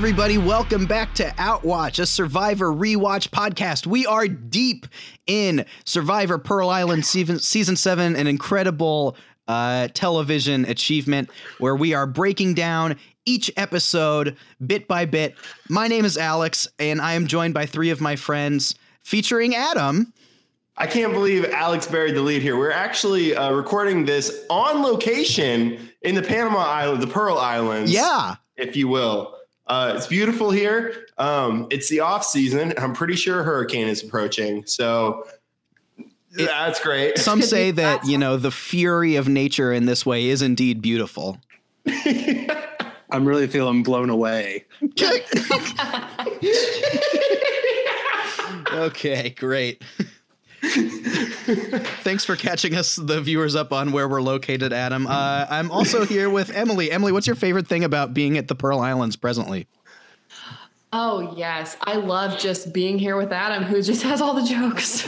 Everybody, welcome back to Outwatch, a Survivor rewatch podcast. We are deep in Survivor Pearl Island season, season 7, an incredible uh, television achievement where we are breaking down each episode bit by bit. My name is Alex, and I am joined by three of my friends featuring Adam. I can't believe Alex buried the lead here. We're actually uh, recording this on location in the Panama Island, the Pearl Islands. Yeah. If you will. Uh, it's beautiful here. Um, it's the off season. I'm pretty sure a hurricane is approaching. So It- that's great. Some say that, you know, the fury of nature in this way is indeed beautiful. I'm really feeling blown away. Okay, great. Thanks for catching us, the viewers, up on where we're located, Adam. Uh, I'm also here with Emily. Emily, what's your favorite thing about being at the Pearl Islands presently? Oh yes, I love just being here with Adam, who just has all the jokes.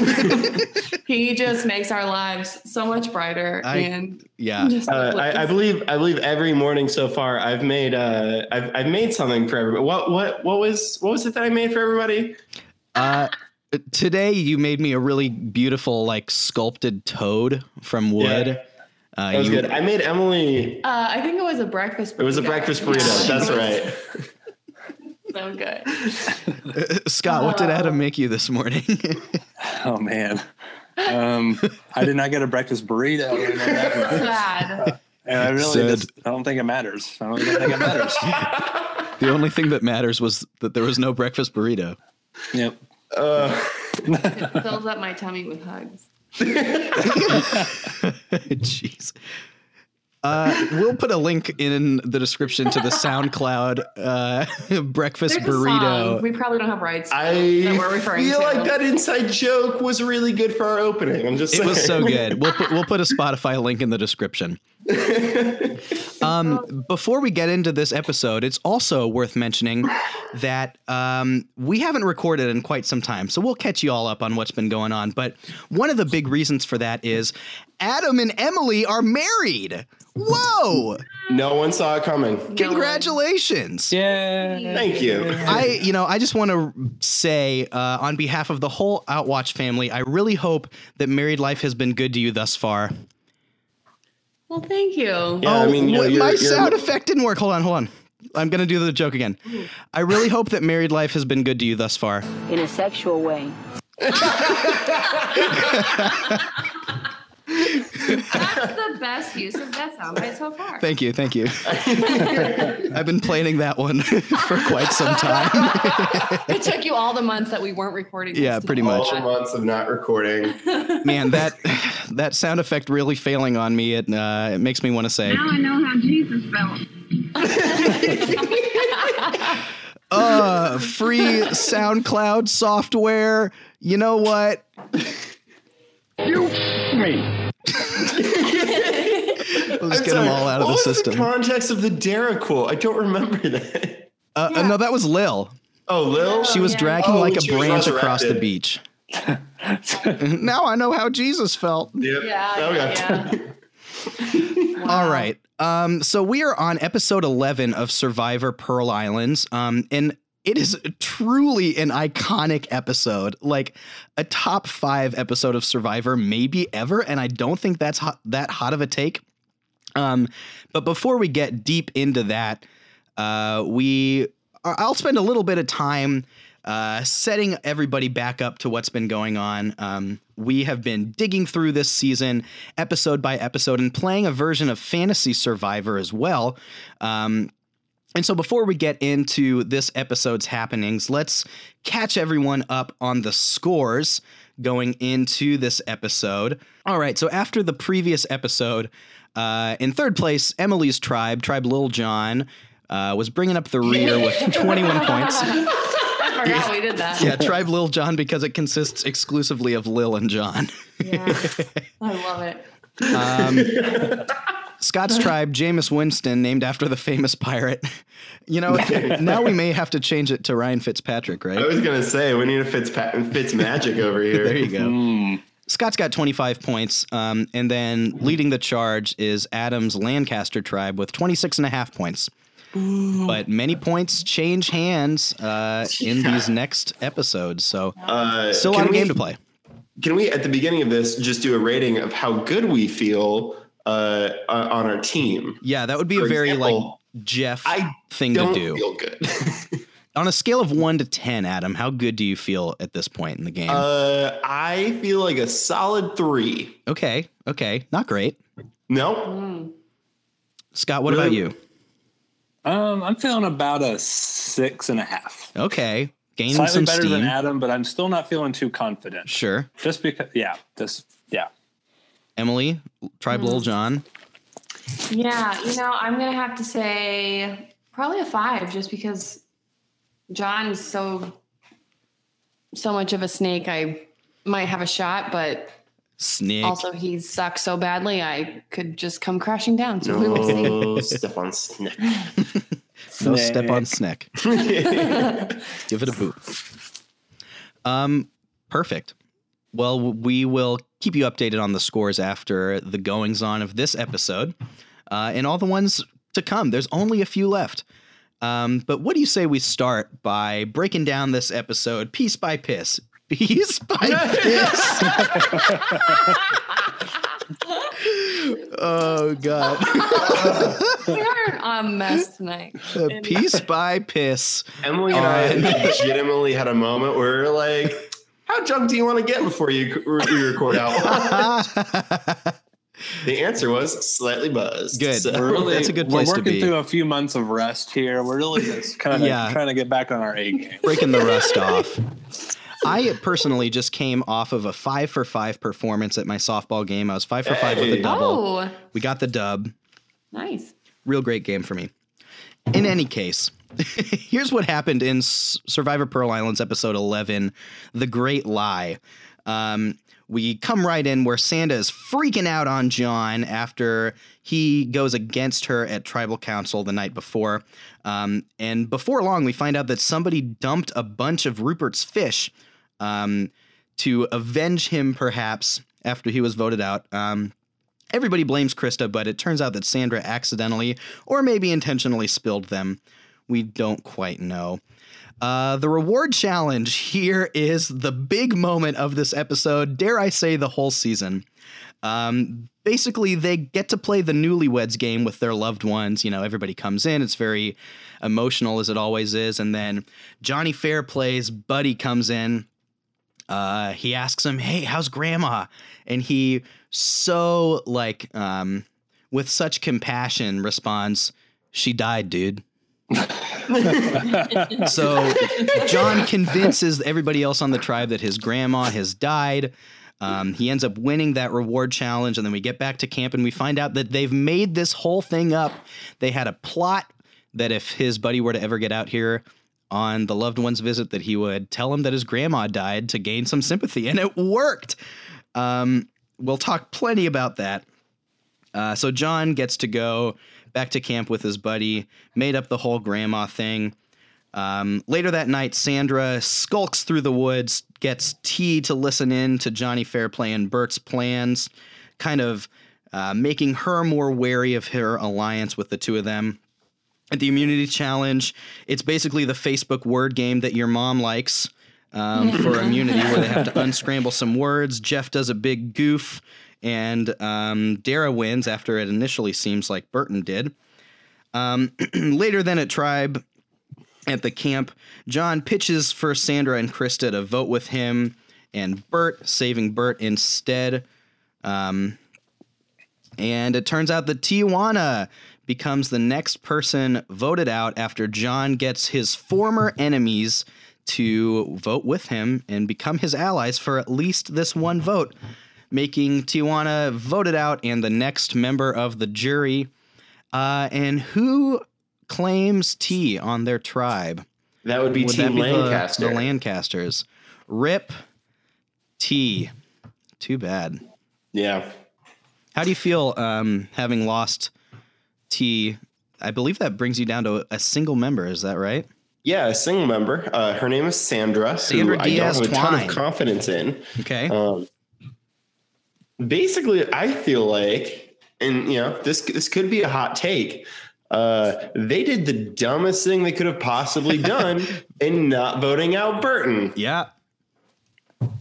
he just makes our lives so much brighter, I- and Yeah. Uh, I, I believe I believe every morning so far I've made uh I've, I've made something for everybody. What what what was what was it that I made for everybody? Uh, today, you made me a really beautiful, like, sculpted toad from wood. Yeah. Uh, That was you- good. I made Emily. uh, I think it was a breakfast. Burrito. It was a breakfast burrito. Yeah, That's it was right. So good. Scott, what did Adam make you this morning? Oh man. Um, I did not get a breakfast burrito. I know that much. Sad. And I really Sad. just, I don't think it matters. I don't even think it matters. the only thing that matters was that there was no breakfast burrito. Yep. Uh, It fills up my tummy with hugs. Jeez. Uh, we'll put a link in the description to the SoundCloud uh, breakfast There's a burrito. song. We probably don't have rights. I we're feel to. like that inside joke was really good for our opening. I'm just It saying. was so good. We'll put, we'll put a Spotify link in the description. Um, before we get into this episode, it's also worth mentioning that um, we haven't recorded in quite some time, so we'll catch you all up on what's been going on. But one of the big reasons for that is Adam and Emily are married. Whoa! No one saw it coming. Congratulations! Yeah. Thank you. I, you know, I just want to say uh, on behalf of the whole Outwatch family, I really hope that married life has been good to you thus far. Well, thank you. Yeah, I oh, mean, you know, wait, you're- Oh, my you're- sound effect didn't work. Hold on, hold on. I'm gonna do the joke again. I really hope that married life has been good to you thus far. in a sexual way. That's the best use of that soundbite so far. Thank you, thank you. I've been planning that one for quite some time. it took you all the months that we weren't recording. Yeah, to pretty much. all the months of not recording. Man, that that sound effect really failing on me. It uh, it makes me want to say, Now I know how Jesus felt. uh, free SoundCloud software. You know what? Let's I'm get them all out of what the was system. the context of the Dara quote? I don't remember that. Uh, uh, no, that was Lil. Oh, Lil? She was yeah. dragging Oh, like a branch across the beach. now I know how Jesus felt. Yep. Yeah, Okay. yeah. All right. Um, so we are on episode 11 of Survivor Pearl Islands. Um, and it is truly an iconic episode, like a top five episode of Survivor, maybe ever. And I don't think that's hot, that hot of a take. Um, but before we get deep into that, uh, we I'll spend a little bit of time uh, setting everybody back up to what's been going on. Um, we have been digging through this season, episode by episode, and playing a version of Fantasy Survivor as well. Um, and so, before we get into this episode's happenings, let's catch everyone up on the scores going into this episode. All right, so after the previous episode, uh, in third place, Emily's tribe, Tribe Lil John, uh, was bringing up the rear with 21 points. I forgot we did that. Yeah, Tribe Lil John because it consists exclusively of Lil and John. Yeah. I love it. Um, Scott's tribe, Jameis Winston, named after the famous pirate. You know, now we may have to change it to Ryan Fitzpatrick, right? I was going to say, we need a Fitz, Fitz magic over here. There you go. Mm. Scott's got 25 points. Um, and then leading the charge is Adam's Lancaster tribe with 26 and a half points. but many points change hands uh, in these next episodes. So Uh, still a lot can of game to play. Can we, at the beginning of this, just do a rating of how good we feel uh, on on our team? Yeah, that would be a very example, like Jeff I thing to Don't do. feel good. On a scale of one to ten, Adam, how good do you feel at this point in the game? uh, I feel like a solid three. okay, okay, not great. No, Mm. Scott, what about you? Um, I'm feeling about a six and a half. Okay, gaining Slightly some better steam. than Adam, but I'm still not feeling too confident. Sure, Just because, yeah, just yeah. Emily, tribe Hmm. Lil John. Yeah, you know, I'm gonna have to say probably a five, just because John's so so much of a snake. I might have a shot, but snake. also he sucks so badly, I could just come crashing down. So we will see. no step on snake. no step on Snick. Give it a boot. Um, perfect. Well, we will keep you updated on the scores after the goings on of this episode uh, and all the ones to come. There's only a few left. Um, but what do you say we start by breaking down this episode piece by piece? Piece by piece. oh God. We're a mess tonight. Uh, piece by piece. Emily and I legitimately had a moment where we we're like, "How drunk do you want to get before you, you record out?" the answer was slightly buzzed. Good. So- We're really, That's a good place we're to working be. through a few months of rest here. We're really just kind of Yeah. trying to get back on our A game. breaking the rust off. I personally just came off of a five for five performance at my softball game. I was five for five with a double. Oh, We got the dub. nice. Real great game for me. In any case, here's what happened in Survivor Pearl Islands episode 11 The Great Lie. Um, we come right in where Sandra is freaking out on John after he goes against her at tribal council the night before. Um, and before long, we find out that somebody dumped a bunch of Rupert's fish um, to avenge him, perhaps, after he was voted out. Um, everybody blames Krista, but it turns out that Sandra accidentally or maybe intentionally spilled them. We don't quite know. Uh, the reward challenge here is the big moment of this episode, dare I say, the whole season. Um, basically, they get to play the newlyweds game with their loved ones. You know, everybody comes in, it's very emotional as it always is. And then Johnny Fairplay's, Buddy comes in. Uh, he asks him, Hey, how's grandma? And he so, like, um, with such compassion responds, She died, dude. So John convinces everybody else on the tribe that his grandma has died. Um, he ends up winning that reward challenge, and then we get back to camp and we find out that they've made this whole thing up. They had a plot that if his buddy were to ever get out here on the loved one's visit, that he would tell him that his grandma died to gain some sympathy, and it worked. Um, we'll talk plenty about that. Uh, so John gets to go back to camp with his buddy, made up the whole grandma thing. Um, later that night, Sandra skulks through the woods, gets T to listen in to Johnny Fairplay and Bert's plans, kind of uh, making her more wary of her alliance with the two of them. At the immunity challenge, it's basically the Facebook word game that your mom likes um, for immunity, where they have to unscramble some words. Jeff does a big goof, and um, Dara wins after it initially seems like Burton did. Um, later, then at Tribe, at the camp, John pitches for Sandra and Krista to vote with him and Bert, saving Bert instead. Um, and it turns out that Tijuana becomes the next person voted out after John gets his former enemies to vote with him and become his allies for at least this one vote, making Tijuana voted out and the next member of the jury. Uh, and who claims T on their tribe? that would be Would Team that be the- The, Lancasters. Rip T. Too bad. yeah. How do you feel um, having lost T? I believe that brings you down to a single member. Is that right? Yeah, a single member. Uh, her name is Sandra. Sandra who Diaz I don't have a ton Twine. of confidence in. Okay. Um, basically, I feel like, and you know, this this could be a hot take. uh, they did the dumbest thing they could have possibly done in not voting out Burton. Yeah.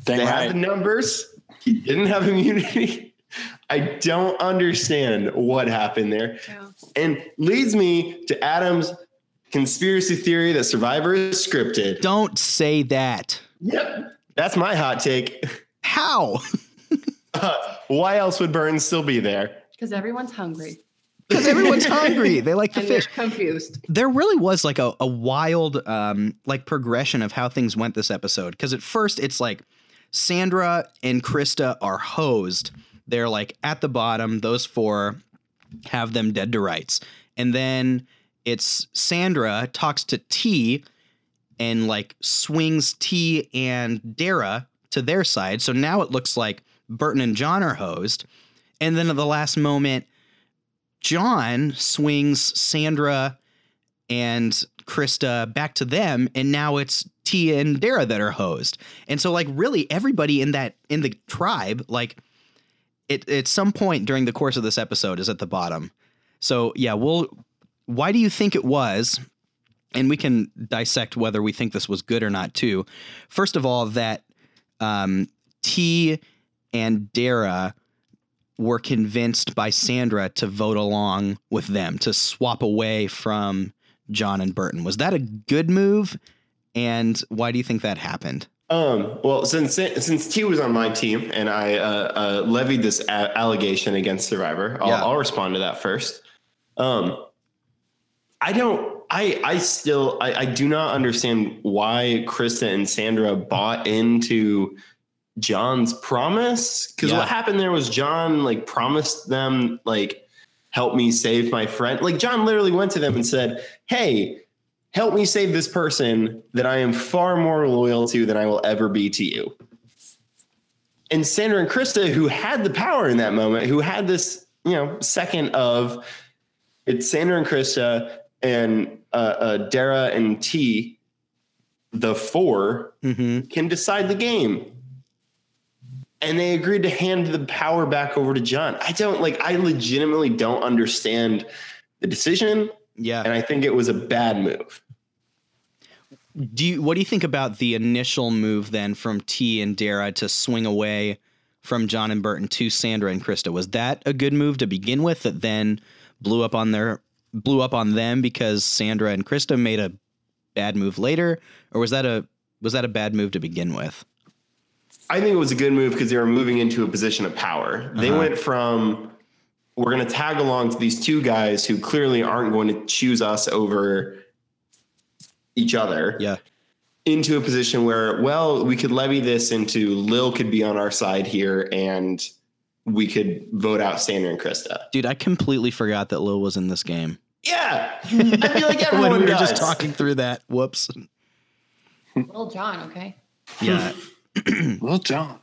Dang they right. had the numbers. He didn't have immunity. I don't understand what happened there. Yeah. And leads me to Adam's conspiracy theory that Survivor is scripted. Don't say that. Yep. That's my hot take. How? Uh, why else would Burton still be there? Because everyone's hungry Because everyone's hungry. They like the and fish. confused. There really was like a, a wild um like progression of how things went this episode. Because at first it's like Sandra and Krista are hosed. They're like at the bottom. Those four have them dead to rights. And then it's Sandra talks to T and like swings T and Dara to their side. So now it looks like Burton and John are hosed. And then at the last moment, John swings Sandra and Krista back to them, and now it's Tia and Dara that are hosed. And so, like, really, everybody in that in the tribe, like, it at some point during the course of this episode is at the bottom. So yeah, we'll. Why do you think it was? And we can dissect whether we think this was good or not too. First of all, that um, T and Dara were convinced by Sandra to vote along with them to swap away from John and Burton. Was that a good move? And why do you think that happened? Um, well, since since T was on my team and I uh, uh, levied this a- allegation against Survivor, I'll, Yeah. I'll respond to that first. Um, I don't. I I still I, I do not understand why Krista and Sandra bought into John's promise. Because Yeah. what happened there was John like promised them like help me save my friend. Like John literally went to them and said, "Hey." help me save this person that I am far more loyal to than I will ever be to you. And Sandra and Krista, who had the power in that moment, who had this, you know, second of it's Sandra and Krista and uh, uh, Dara and T, the 4 Mm-hmm. can decide the game. And they agreed to hand the power back over to John. I don't like, I legitimately don't understand the decision. Yeah. And I think it was a bad move. Do you what do you think about the initial move then from T and Dara to swing away from John and Burton to Sandra and Krista? Was that a good move to begin with that then blew up on their blew up on them because Sandra and Krista made a bad move later? Or was that a was that a bad move to begin with? I think it was a good move because they were moving into a position of power. They Uh-huh. went from we're going to tag along to these two guys who clearly aren't going to choose us over each other Yeah. into a position where, well, we could levy this into Lil could be on our side here and we could vote out Sandra and Krista. Dude, I completely forgot that Lil was in this game. Yeah. I feel like everyone when we were does. just talking through that. Whoops. Little John, okay. Yeah. Well, John.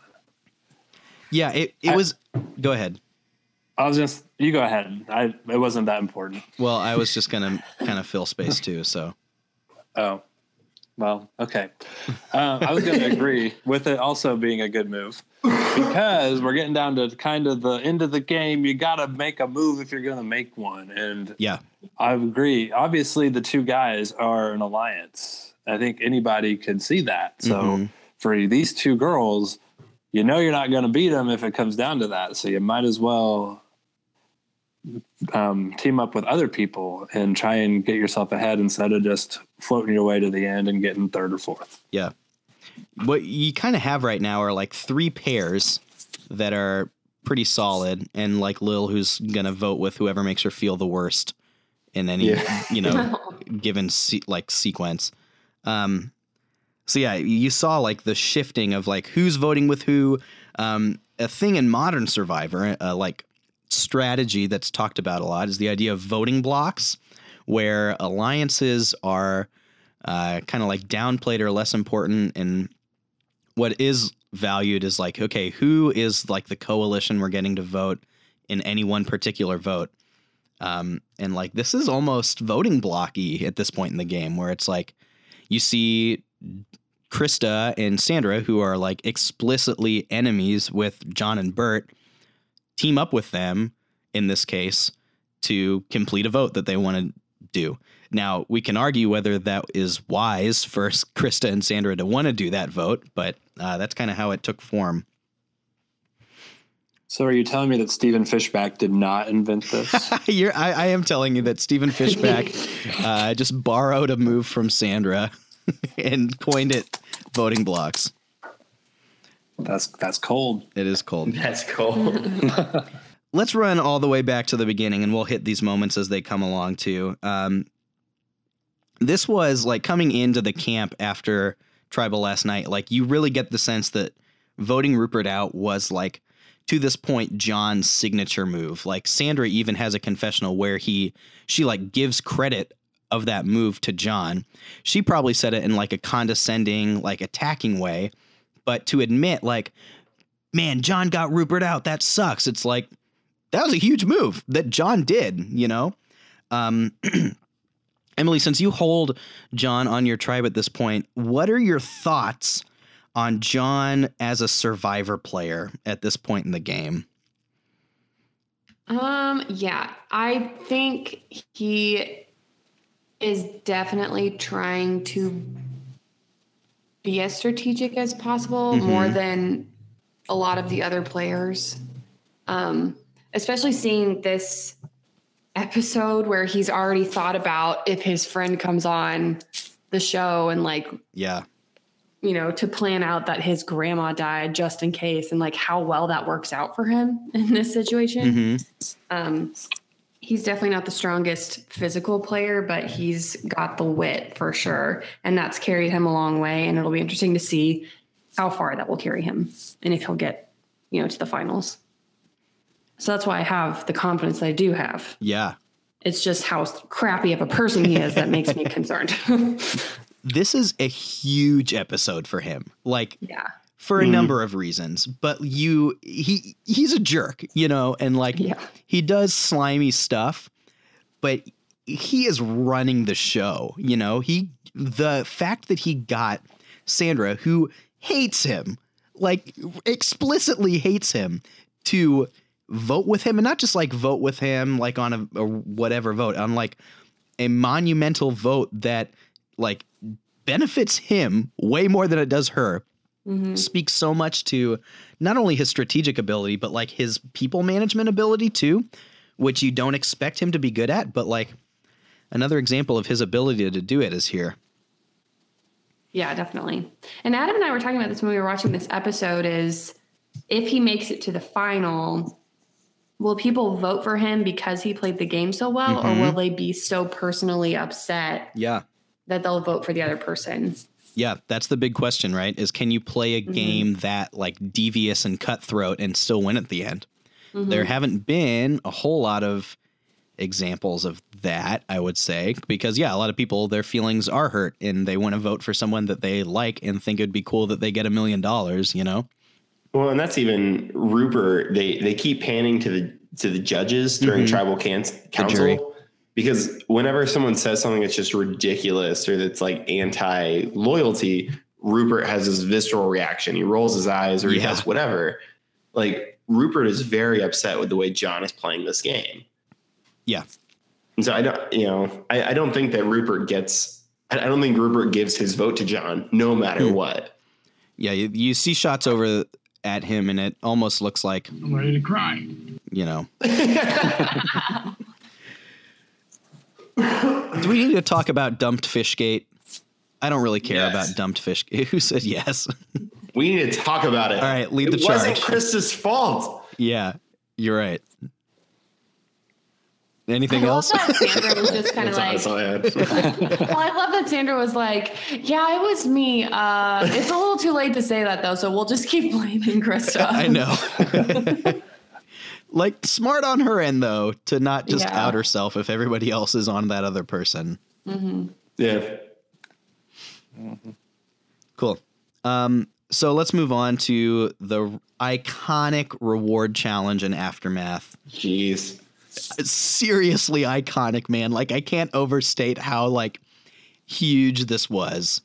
Yeah, it, it I- was go ahead. I was just you go ahead. I it wasn't that important. Well, I was just gonna kind of fill space too, so Oh, well, okay. Uh, I was going to agree with it also being a good move because we're getting down to kind of the end of the game. You got to make a move if you're going to make one, and yeah. I agree. Obviously, the two guys are an alliance. I think anybody can see that. So Mhm. for these two girls, you know you're not going to beat them if it comes down to that. So you might as well um, team up with other people and try and get yourself ahead instead of just floating your way to the end and getting third or fourth. Yeah. What you kind of have right now are like three pairs that are pretty solid, and like Lil, who's gonna vote with whoever makes her feel the worst in any Yeah. you know given se- like sequence. Um, so yeah, you saw like the shifting of like who's voting with who. Um, a thing in modern Survivor, uh, like strategy that's talked about a lot, is the idea of voting blocks, where alliances are uh, kind of like downplayed or less important, and what is valued is like okay, who is like the coalition we're getting to vote in any one particular vote. Um, and like this is almost voting blocky at this point in the game where it's like you see Krista and Sandra, who are like explicitly enemies with John and Bert, team up with them in this case to complete a vote that they want to do. Now, we can argue whether that is wise for Krista and Sandra to want to do that vote, but uh, that's kind of how it took form. So, are you telling me that Stephen Fishbach did not invent this? You're, I, I, am telling you that Stephen Fishbach uh, just borrowed a move from Sandra and coined it voting blocks. That's that's cold. It is cold. That's cold. Let's run all the way back to the beginning, and we'll hit these moments as they come along too. Um, this was like coming into the camp after tribal last night. Like you really get the sense that voting Rupert out was like to this point John's signature move. Like Sandra even has a confessional where he she like gives credit of that move to John. She probably said it in like a condescending, like attacking way, but to admit like man, John got Rupert out, that sucks. It's like that was a huge move that John did, you know? Um Emily, since you hold John on your tribe at this point, what are your thoughts on John as a survivor player at this point in the game? Um, yeah, I think he is definitely trying to be as strategic as possible, mm-hmm. more than a lot of the other players. Um, especially seeing this episode where he's already thought about if his friend comes on the show and like yeah. you know to plan out that his grandma died just in case and like how well that works out for him in this situation. Mm-hmm. um he's definitely not the strongest physical player but he's got the wit for sure. And that's carried him a long way. And it'll be interesting to see how far that will carry him and if he'll get you know to the finals so that's why I have the confidence that I do have. Yeah. It's just how crappy of a person he is that makes me concerned. this is a huge episode for him. Like, yeah. For a mm. number of reasons, but you he he's a jerk, you know, and like yeah. he does slimy stuff, but he is running the show, you know. He the fact that he got Sandra who hates him, like explicitly hates him to vote with him and not just like vote with him like on a, a whatever vote on like a monumental vote that like benefits him way more than it does her mm-hmm. speaks so much to not only his strategic ability but like his people management ability too which you don't expect him to be good at but like another example of his ability to do it is here yeah definitely and adam and i were talking about this when we were watching this episode is if he makes it to the final will people vote for him because he played the game so well mm-hmm. or will they be so personally upset yeah that they'll vote for the other person yeah that's the big question right is can you play a mm-hmm. game that like devious and cutthroat and still win at the end mm-hmm. there haven't been a whole lot of examples of that i would say because yeah a lot of people their feelings are hurt and they want to vote for someone that they like and think it'd be cool that they get a million dollars you know well, and that's even Rupert. They they keep panning to the to the judges during mm-hmm. tribal can- council because whenever someone says something that's just ridiculous or that's like anti loyalty, Rupert has this visceral reaction. He rolls his eyes or he yeah. does whatever. Like Rupert is very upset with the way John is playing this game. Yeah. And so I don't, you know, I, I don't think that Rupert gets. I don't think Rupert gives his vote to John, no matter mm. what. Yeah, you, you see shots over at him, and it almost looks like I'm ready to cry. You know. Do we need to talk about dumped fishgate? I don't really care yes. about dumped fish. Who said yes? we need to talk about it. All right, lead it the charge. It wasn't Krista's fault. Yeah, you're right. Anything I else? That Sandra was just kind of like. well, I love that Sandra was like, "Yeah, it was me. Uh, it's a little too late to say that though, so we'll just keep blaming Krista." I know. like smart on her end though to not just yeah. out herself if everybody else is on that other person. Mm-hmm. Yeah. Mm-hmm. Cool. Um, so let's move on to the iconic reward challenge and aftermath. Jeez seriously iconic, man. Like I can't overstate how like huge this was.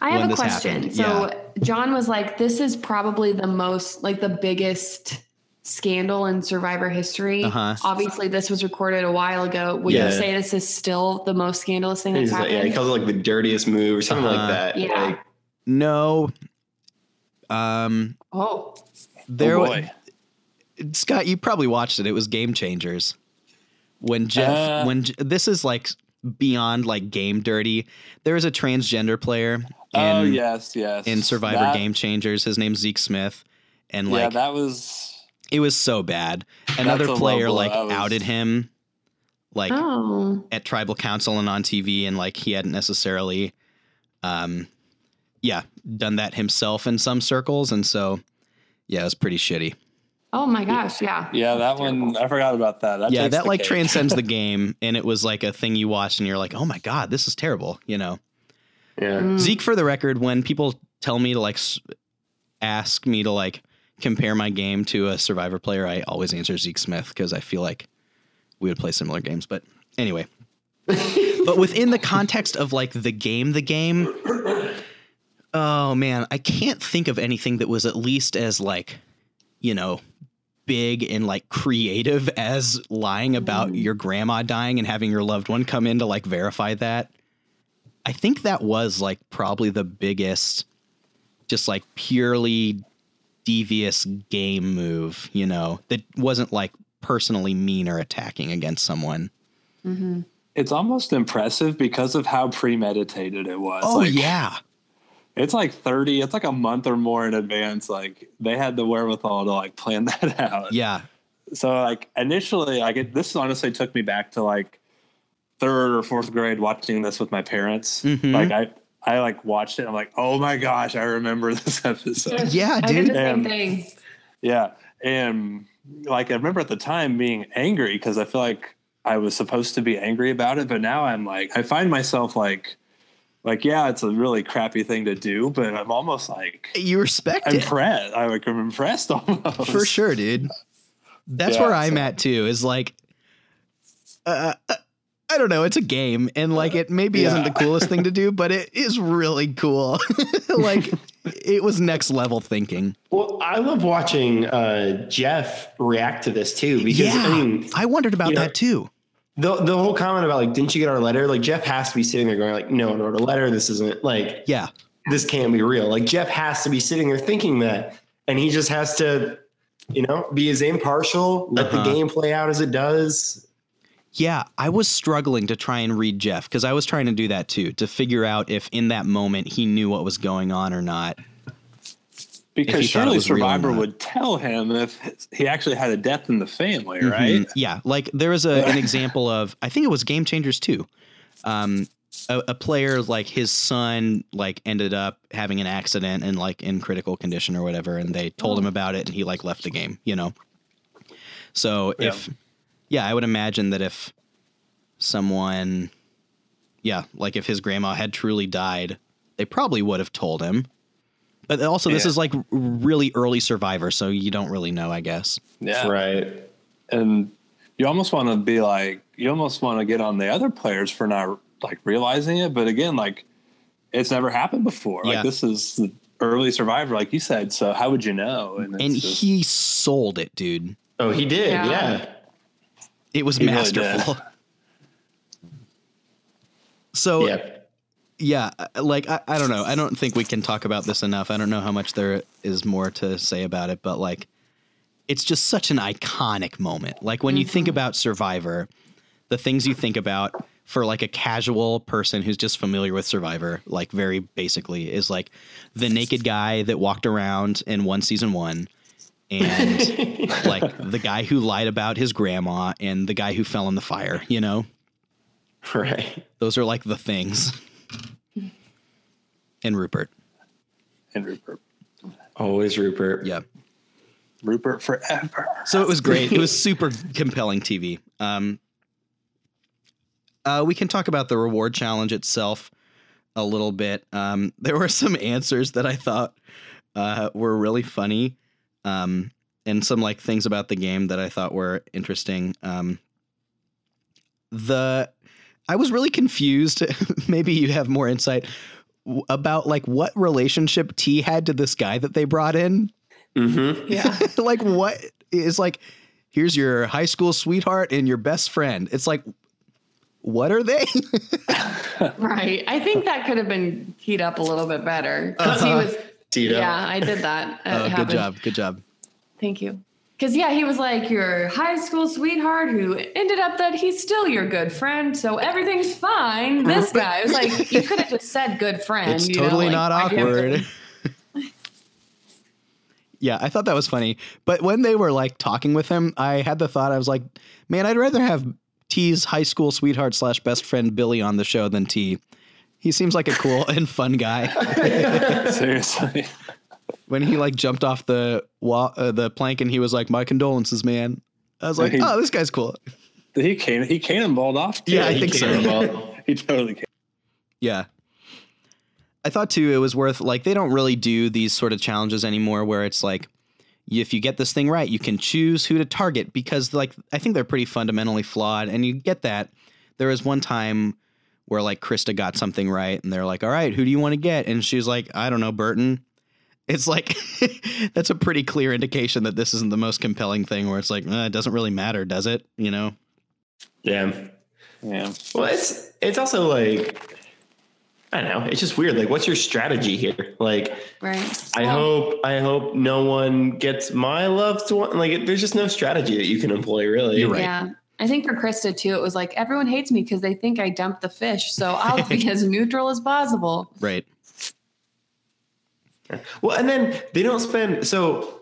I have a question. Happened. So yeah. John was like, "This is probably the most like the biggest scandal in Survivor history. Uh-huh. Obviously, this was recorded a while ago. Would Yeah. you say this is still the most scandalous thing that's He's like, yeah, he calls it like the dirtiest move or something Uh-huh. like that. Yeah. Like, No. Um, oh, there. oh boy. Scott, you probably watched it. It was Game Changers. When Jeff, Uh. when this is like beyond like game dirty. There is a transgender player in oh yes, yes. in Survivor That- Game Changers. His name's Zeke Smith, and like yeah, that was it was so bad. Another player blow. like was- outed him, like oh, at tribal council and on TV, and like he hadn't necessarily, um, yeah, done that himself in some circles, and so yeah, it was pretty shitty. Oh my gosh, yeah, yeah, that one I forgot about that. that yeah, that like cake. transcends the game, and it was like a thing you watched, and you're like, oh my god, this is terrible, you know. yeah. Mm. Zeke, for the record, when people tell me to like ask me to like compare my game to a Survivor player, I always answer Zeke Smith because I feel like we would play similar games. But anyway, but within the context of like the game, the game, oh man, I can't think of anything that was at least as like, you know, big and like creative as lying about your grandma dying and having your loved one come in to like verify that. I think that was like probably the biggest, just like purely devious game move, you know, that wasn't like personally mean or attacking against someone. hmm It's almost impressive because of how premeditated it was. Oh, Like, yeah. It's like 30, it's like a month or more in advance. Like they had the wherewithal to like plan that out. Yeah. So like initially, like it, this honestly took me back to like third or fourth grade watching this with my parents. Mhm. Like I, I like watched it. I'm like, oh my gosh, I remember this episode. Yeah, I did dude. the same thing. yeah, and like I remember at the time being angry because I feel like I was supposed to be angry about it, but now I'm like, I find myself like, like yeah, it's a really crappy thing to do, but I'm almost like You respect it. impressed. I like I'm impressed almost For sure, dude. That's Yeah, where I'm so- at too. Is like, uh, uh, I don't know. It's a game, and like it maybe isn't the coolest thing to do, but it is really cool. like, it was next level thinking. Well, I love watching uh, Jeff react to this too because yeah, I mean I wondered about you know, that too. The the whole comment about like didn't you get our letter? Like Jeff has to be sitting there going like no, I wrote a letter. This isn't like Yeah, this can't be real. Like Jeff has to be sitting there thinking that, and he just has to, you know, be as impartial, let Uh-huh. the game play out as it does. yeah. I was struggling to try and read Jeff because I was trying to do that too to figure out if in that moment he knew what was going on or not. Because he thought it surely was real or Survivor would tell him if he actually had a death in the family, right? Mhm. Yeah, like there was a, an example of I think it was Game Changers too. Um, a, a player like his son like ended up having an accident and like in critical condition or whatever, and they told him about it, and he like left the game. You know. So Yeah. if yeah, I would imagine that if someone, yeah, like if his grandma had truly died, they probably would have told him. But also, this Yeah. is like really early Survivor, so you don't really know, I guess. Yeah. Right. and you almost want to be like you almost want to get on the other players for not like realizing it but again like it's never happened before Yeah. like this is the early survivor like you said so how would you know and, And just- he sold it, dude. Oh, he did. Yeah. Yeah. It was He really masterful. so yeah, Yeah. uh, like I, I don't know. I don't think we can talk about this enough. I don't know how much there is more to say about it, but like it's just such an iconic moment. Like when you think about Survivor, the things you think about for like a casual person who's just familiar with Survivor, like very basically, is like the naked guy that walked around in one season one, and like the guy who lied about his grandma and the guy who fell in the fire. You know, Right. those are like the things. And Rupert, and rupert Always Rupert. yeah. rupert forever So it was great. It was super compelling TV. Um, uh, we can talk about the reward challenge itself a little bit. Um, there were some answers that I thought uh, were really funny, um, and some like things about the game that I thought were interesting. Um, the I was really confused. Maybe you have more insight about like what relationship T had to this guy that they brought in. Mm-hmm. Yeah. like what is like, here's your high school sweetheart and your best friend. It's like, what are they? Right. I think that could have been teed up a little bit better. 'Cause he was Tito. Yeah, I did that. It oh, good job. Good job. Thank you. Because yeah, he was like your high school sweetheart who ended up that he's still your good friend, so everything's fine. This guy was like, you could have just said good friend. It's you know, totally like, not why'd you have to- awkward. yeah, I thought that was funny. But when they were like talking with him, I had the thought I was like, man, I'd rather have T's high school sweetheart slash best friend Billy on the show than T. He seems like a cool and fun guy. Seriously. When he like jumped off the wall, uh, the plank, and he was like, "My condolences, man." I was like, He- "Oh, this guy's cool." He came he cannonballed off. too. Yeah, I he think so. He totally came. Yeah. I thought too it was worth like they don't really do these sort of challenges anymore where it's like if you get this thing right, you can choose who to target because like I think they're pretty fundamentally flawed and you get that. There was one time where like Krista got something right and they're like, "All right, who do you want to get?" and she's like, "I don't know, Burton." It's like that's a pretty clear indication that this isn't the most compelling thing where it's like, eh, it doesn't really matter, does it? You know? Yeah. Yeah. Well, it's it's also like I don't know. It's just weird. Like, what's your strategy here? Like, Right. I Well, hope I hope no one gets my loved one. Like, there's just no strategy that you can employ. Really, You're right. Yeah. I think for Krista too, it was like everyone hates me because they think I dumped the fish. So I'll be as neutral as possible. Right. Well, and then they don't spend. So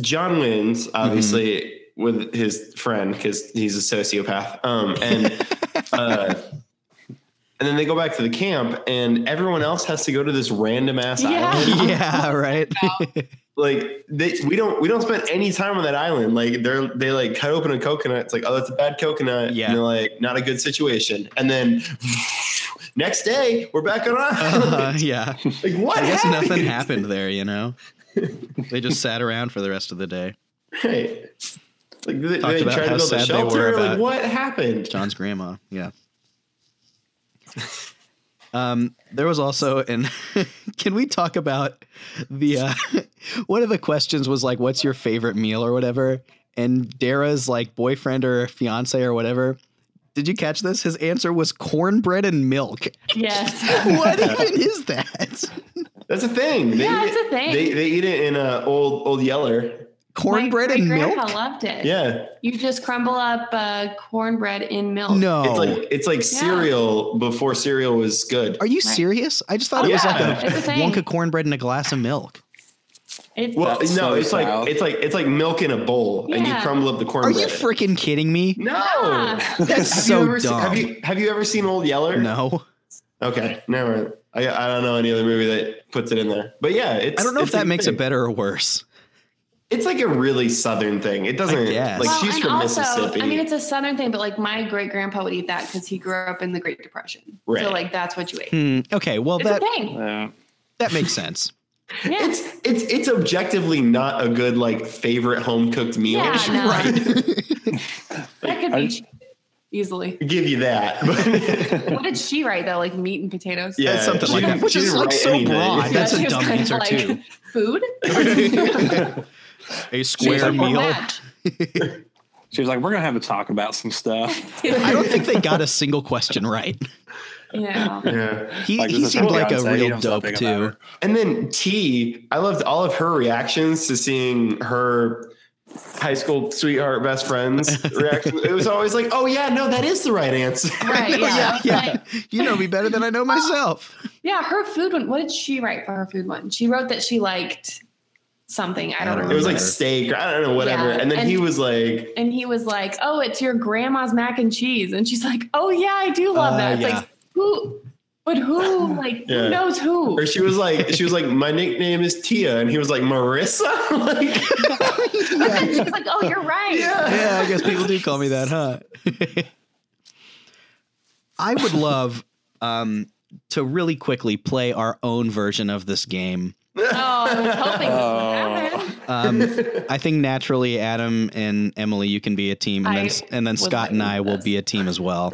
John wins, obviously, with his friend because he's a sociopath. Um, and uh, and then they go back to the camp, and everyone else has to go to this random ass Yeah. island. yeah, right. Like they, we don't we don't spend any time on that island. Like they're they like cut open a coconut. It's like oh that's a bad coconut. Yeah. And they're like not a good situation. And then next day we're back on our. Uh, yeah. like what? I guess happened? nothing happened there, you know. They just sat around for the rest of the day. Right. Like they, Talked they about tried to build a sad they were shelter. Like what happened? John's grandma, yeah. Um, there was also, and can we talk about the uh, one of the questions was like, "What's your favorite meal?" or whatever, and Dara's like boyfriend or fiance or whatever. Did you catch this? His answer was cornbread and milk. Yes. what even is that? That's a thing. They Yeah, eat it's it- a thing. They they eat it in uh, old old Yeller. Cornbread My and great-grandpa milk? loved it. Yeah. You just crumble up uh, cornbread in milk. No. It's like it's like cereal before cereal was good. Are you Right. serious? I just thought Oh, it was yeah. like a It's a thing. Wonka cornbred and a glass of milk. It's, Well, no, so it's like it's like it's like milk in a bowl, and you crumble up the corn. Are you freaking kidding me? no, Ah. That's have so you ever dumb. Seen, have you have you ever seen Old Yeller? No. Okay, never. I I don't know any other movie that puts it in there, but yeah, it's. I don't know if that makes thing. it better or worse. It's like a really southern thing. It doesn't guess. like well, she's from also, Mississippi. I mean, it's a southern thing, but like my great grandpa would eat that because he grew up in the Great Depression. Right. So like that's what you ate. Hmm, okay, well It's that a thing. Yeah. that makes sense. Yeah. it's it's it's objectively not a good like favorite home cooked meal. Yeah, no. right. that could I- be cheap, easily. Give you that. What did she write though? Like meat and potatoes. yeah, something like that, which is like so anything. broad. That's a she was dumb answer, like, too. Food. a square like, meal. She was like, "We're gonna have a talk about some stuff." I don't think they got a single question right. Yeah. Yeah. He, Like, he seemed like a Beyonce, real dope too. And then T, I loved all of her reactions to seeing her high school sweetheart best friends reaction. It was always like, "Oh yeah, no, that is the right answer." Right. Yeah. yeah, Like, You know me better than I know myself. yeah. Her food one. What did she write for her food one? She wrote that she liked something. I don't, I don't It was like steak, or I don't know, whatever. Yeah, and then he was like, and he was like, "Oh, it's your grandma's mac and cheese," and she's like, "Oh yeah, I do love Uh, that." It's yeah. like who, but who? Like Yeah. who knows who? or she was like, she was like, "My nickname is Tia," and he was like, "Marissa." like, she's like, "Oh, you're right." yeah, I guess people do call me that, huh? I would love um, to really quickly play our own version of this game. Oh, I was hoping this would happen. Um, I think naturally, Adam and Emily, you can be a team, and I then and then was Scott and I for will this. be a team as well.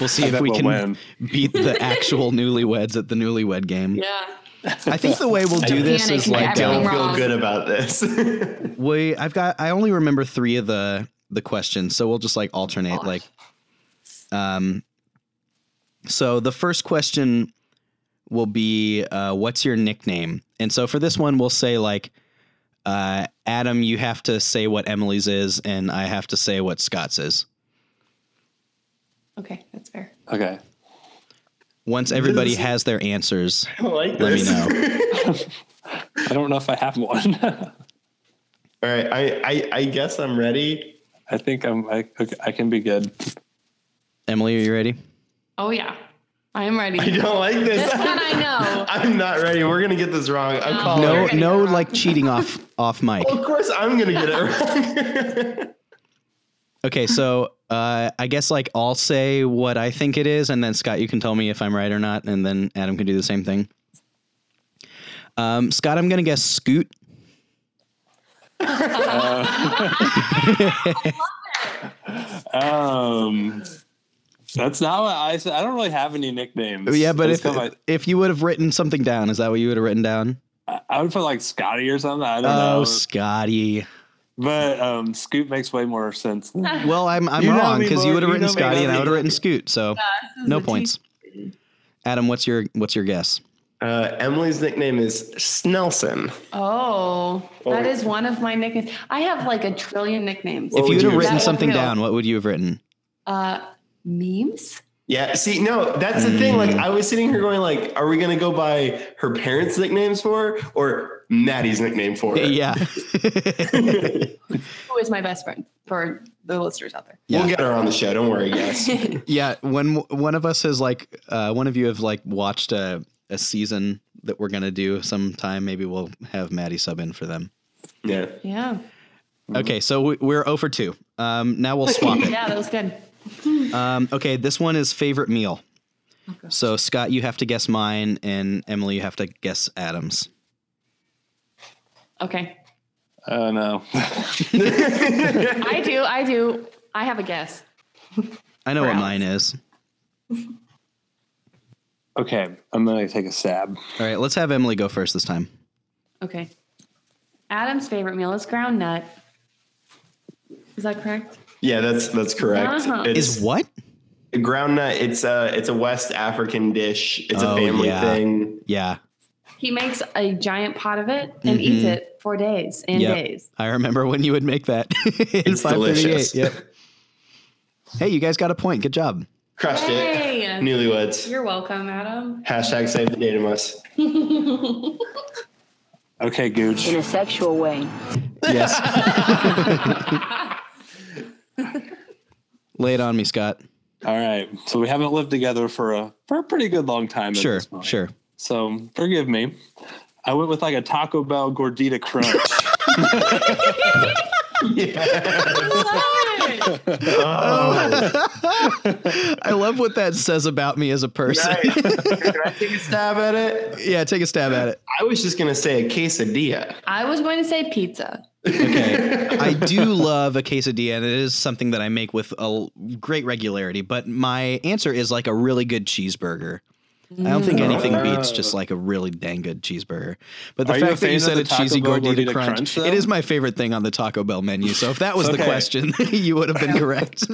All right. We'll see I if we we'll can win. beat the actual newlyweds at the newlywed game. Yeah. I think the way we'll do this is like everything Don't feel good about this. we. I've got. I only remember three of the the questions, so we'll just like alternate. Gosh. Like, um. So the first question will be, uh, "What's your nickname?" And so for this one, we'll say like, uh, "Adam, you have to say what Emily's is, and I have to say what Scott's is." Okay, that's fair. Okay. Once everybody This- has their answers, like let me know. I don't know if I have one. All right, I, I I guess I'm ready. I think I'm. I, I can be good. Emily, are you ready? Oh yeah, I am ready. I don't like this. This one I know. I'm not ready. We're gonna get this wrong. I'm No. calling. No, no, wrong. like cheating off off mic. Well, of course, I'm gonna get it wrong. Okay, so uh, I guess like I'll say what I think it is, and then Scott, you can tell me if I'm right or not, and then Adam can do the same thing. Um, Scott, I'm gonna guess Scoot. Um, that's not what I said. I don't really have any nicknames. Yeah, but I if got if you would have written something down, is that what you would have written down? my- I would put like Scotty or something. I don't Oh, know. Scotty. But um, Scoot makes way more sense. Than, Well, I'm I'm You wrong because you would have you written know Scotty, and I would have written. Scoot. So no points. Adam, what's your what's your guess? Uh, Emily's nickname is Snelson. Oh, that is one of my nicknames. I have like a trillion nicknames. What if you would you have have written something down, what would you have written? Uh, memes. Yeah, see, no, that's the thing. Like, I was sitting here going, like, are we gonna go by her parents' nicknames for her or Maddie's nickname for her? Yeah. Who is my best friend for the listeners out there? Yeah. We'll get her on the show. Don't worry, guys. Yeah, when one of us has like, uh, one of you have like watched a, a season that we're gonna do sometime, maybe we'll have Maddie sub in for them. yeah. Yeah. Okay, so we- we're over 2. Um, now we'll swap it. Yeah, that was good. Um, okay, this one is favorite meal. So Scott, you have to guess mine, and Emily, you have to guess Adam's. Okay. oh no. I do. I do. I have a guess. I know what Browns. mine is. okay, I'm gonna take a stab. All right, let's have Emily go first this time. Okay. Adam's favorite meal is ground nut. Is that correct? Yeah, that's that's correct. Uh-huh. It's Is what? ground nut. It's a it's a West African dish. It's Oh, a family yeah. thing. Yeah, He makes a giant pot of it and eats it for days and Yep. days. I remember when you would make that. It's 538. delicious. Yep. Hey, you guys got a point. Good job. Crushed Hey. it. Newlyweds. You're welcome, Adam. Hashtag save the Datamus. Okay, Gooch. in a sexual way. Yes. Lay it on me, Scott. All right. So we haven't lived together for a for a pretty good long time. at Sure, this sure. So forgive me. I went with like a Taco Bell Gordita Crunch. I love what that says about me as a person. Nice. Can I take a stab at it? yeah, take a stab at it. I was just gonna say a quesadilla. I was going to say pizza. Okay. I do love a quesadilla, and it is something that I make with a great regularity. But my answer is like a really good cheeseburger. I don't think anything beats just like a really dang good cheeseburger. But the Are fact that you said a cheesy Bell gordita, crunch, Crunch, it is my favorite thing on the Taco Bell menu. So if that was the question, you would have been correct.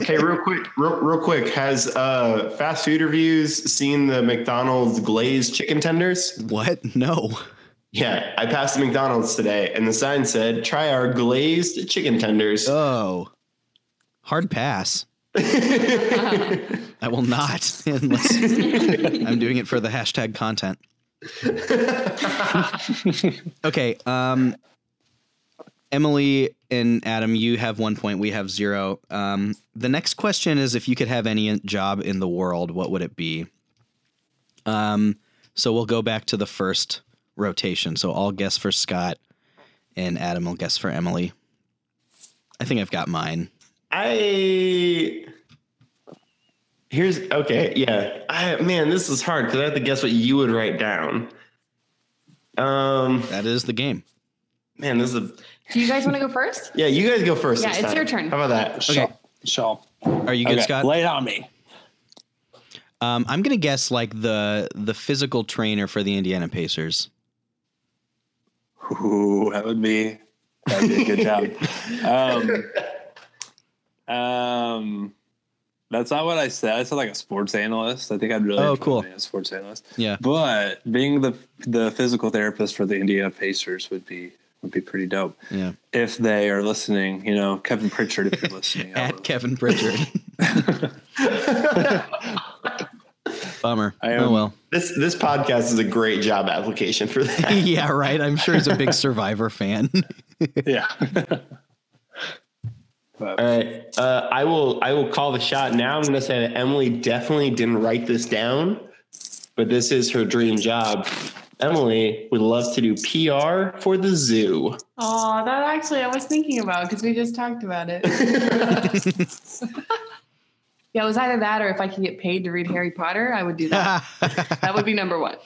Okay, real quick, real, real quick. Has uh, fast food reviews seen the McDonald's glazed chicken tenders? what? No. Yeah, I passed the McDonald's today, and the sign said, "Try our glazed chicken tenders." Oh, hard pass. I will not unless I'm doing it for the hashtag content. okay. Um, Emily and Adam, you have one point. We have zero. Um, the next question is if you could have any job in the world, what would it be? Um, so we'll go back to the first rotation. So I'll guess for Scott, and Adam will guess for Emily. I think I've got mine. I here's okay, yeah. I man, this is hard because I have to guess what you would write down. Um, That is the game. man, this is a Do you guys want to go first? yeah. You guys go first. Yeah, it's time. your turn. How about that? Okay. Shaw. Are you good, Okay, Scott? Lay it on me. Um, I'm gonna guess like the the physical trainer for the Indiana Pacers. Ooh, that would be that'd be a good job. Um, um, that's not what I said. I said like a sports analyst. I think I'd really Oh, cool. being a sports analyst. Yeah. But being the the physical therapist for the Indiana Pacers would be would be pretty dope. Yeah. If they are listening, you know, Kevin Pritchard, if you're listening, At Kevin Pritchard. Bummer. I oh well. This this podcast is a great job application for that. yeah, right. I'm sure he's a big Survivor fan. yeah. but, All right, uh, I will I will call the shot now. I'm going to say that Emily definitely didn't write this down, but this is her dream job. Emily would love to do PR for the zoo. Oh, that actually I was thinking about because we just talked about it. Yeah, it was either that or if I could get paid to read Harry Potter, I would do that. that would be number one.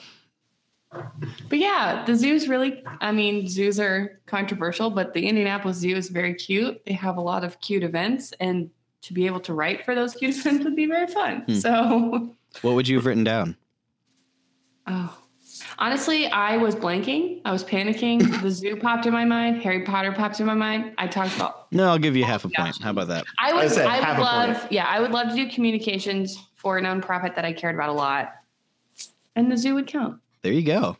But yeah, the zoo's really, I mean, zoos are controversial, but the Indianapolis Zoo is very cute. They have a lot of cute events, and to be able to write for those cute events would be very fun. Hmm. So, what would you have written down? oh, honestly, I was blanking. I was panicking. the zoo popped in my mind. Harry Potter popped in my mind. I talked about No, I'll give you half a point. How about that? I would, I said I would love, point. yeah, I would love to do communications for a nonprofit that I cared about a lot, and the zoo would count. There you go.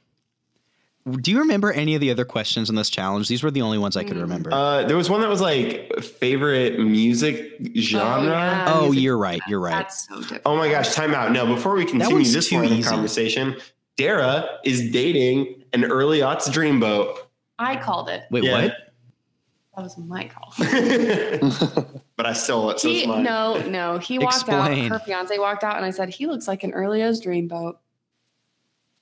Do you remember any of the other questions in this challenge? These were the only ones I could remember. Uh, there was one that was like favorite music genre. yeah. oh, music- you're right. You're right. That's so. Oh my gosh, time out. No, before we continue this too line of easy. conversation, Darrah is dating an early aughts dreamboat. I called it. Wait, Yeah. what? That was my call. but I stole it, so He, it's no, no. He walked Explain. out. Her fiance walked out, and I said, "He looks like an early O's dreamboat."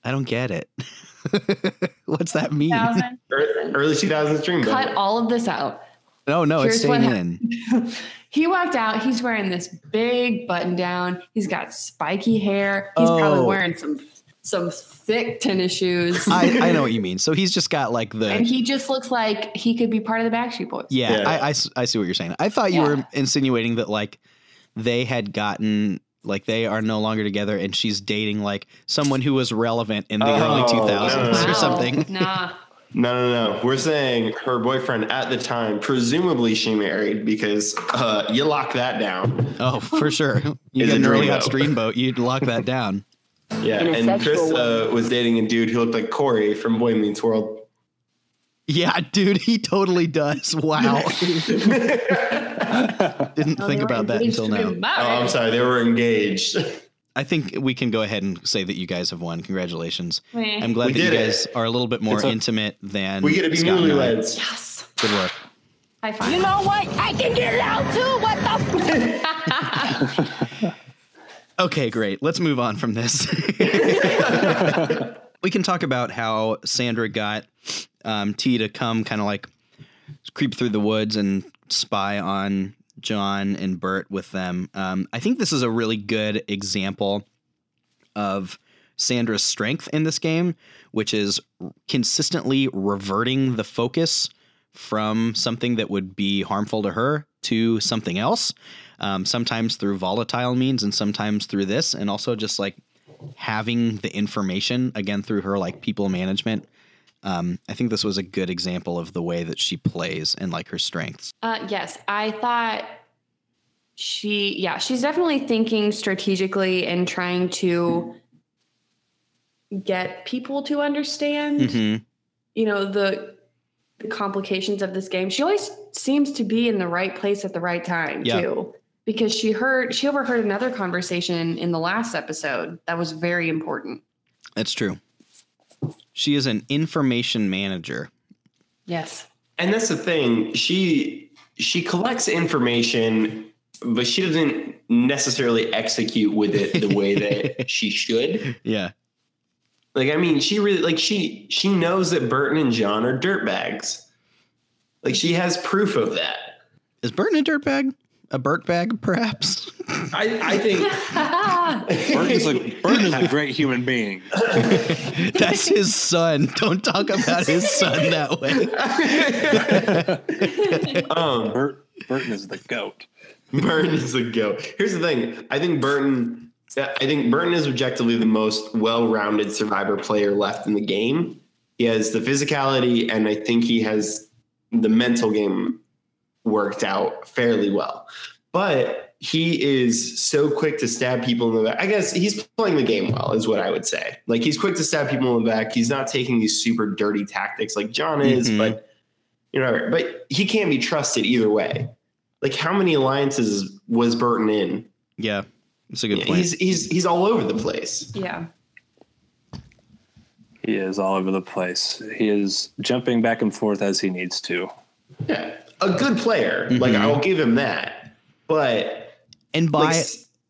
I don't get it. What's that mean? Thousand. Ear- Early 2000s dreamboat. Cut all of this out. No, no, it's Here's what staying in. he walked out. He's wearing this big button down. He's got spiky hair. He's Oh. probably wearing some some thick tennis shoes. I, I know what you mean. So he's just got like the. and he just looks like he could be part of the Backstreet Boys. Yeah, Yeah. I, I s- I see what you're saying. I thought you Yeah. were insinuating that like they had gotten like they are no longer together and she's dating like someone who was relevant in the early Oh, 2000s no, no, or something. Nah. No, no, no. We're saying her boyfriend at the time, presumably she married because uh, you lock that down. Oh, for sure. You Is get a an early dreamboat. hot streamboat, you'd lock that down. Yeah. And Chris uh, was dating a dude who looked like Corey from Boy Meets World. Yeah, dude, he totally does. Wow. Didn't Oh, think about that until now. Oh. I'm sorry. They were engaged. I think we can go ahead and say that you guys have won. Congratulations. Meh. I'm glad We that you did it. guys are a little bit more a- intimate than we get to be Scott and newlyweds. Yes. Good work. High five. You know what? I can get loud too. What the? Okay, great. Let's move on from this. we can talk about how Sandra got um, T to come kind of like creep through the woods and spy on Jon and Burt with them. Um, I think this is a really good example of Sandra's strength in this game, which is consistently reverting the focus from something that would be harmful to her to something else. Um, sometimes through volatile means and sometimes through this, and also just like having the information again through her like people management. Um, I think this was a good example of the way that she plays and like her strengths. Uh, yes, I thought she, yeah, she's definitely thinking strategically and trying to get people to understand, Mm-hmm. you know, the the complications of this game. She always seems to be in the right place at the right time Yeah. too. Because she heard she overheard another conversation in the last episode that was very important. That's true. She is an information manager. Yes. And that's the thing. She she collects information, but she doesn't necessarily execute with it the way that she should. Yeah. Like, I mean, she really like she she knows that Burton and Jon are dirtbags. Like she has proof of that. Is Burton a dirtbag? A Burt bag, perhaps? I, I think Burton's a, Burton is a great human being. That's his son. Don't talk about his son that way. um Burt, Burton is the goat. Burton is the goat. Here's the thing. I think Burton I think Burton is objectively the most well-rounded survivor player left in the game. He has the physicality, and I think he has the mental game worked out fairly well. But he is so quick to stab people in the back. I guess he's playing the game well, is what I would say. Like he's quick to stab people in the back. He's not taking these super dirty tactics like Jon is, Mhm. but you know, but he can't be trusted either way. Like how many alliances was Burton in? Yeah, that's a good point. He's he's he's all over the place. Yeah. He is all over the place. He is jumping back and forth as he needs to. Yeah, a good player. Like Mhm. I'll give him that. But and by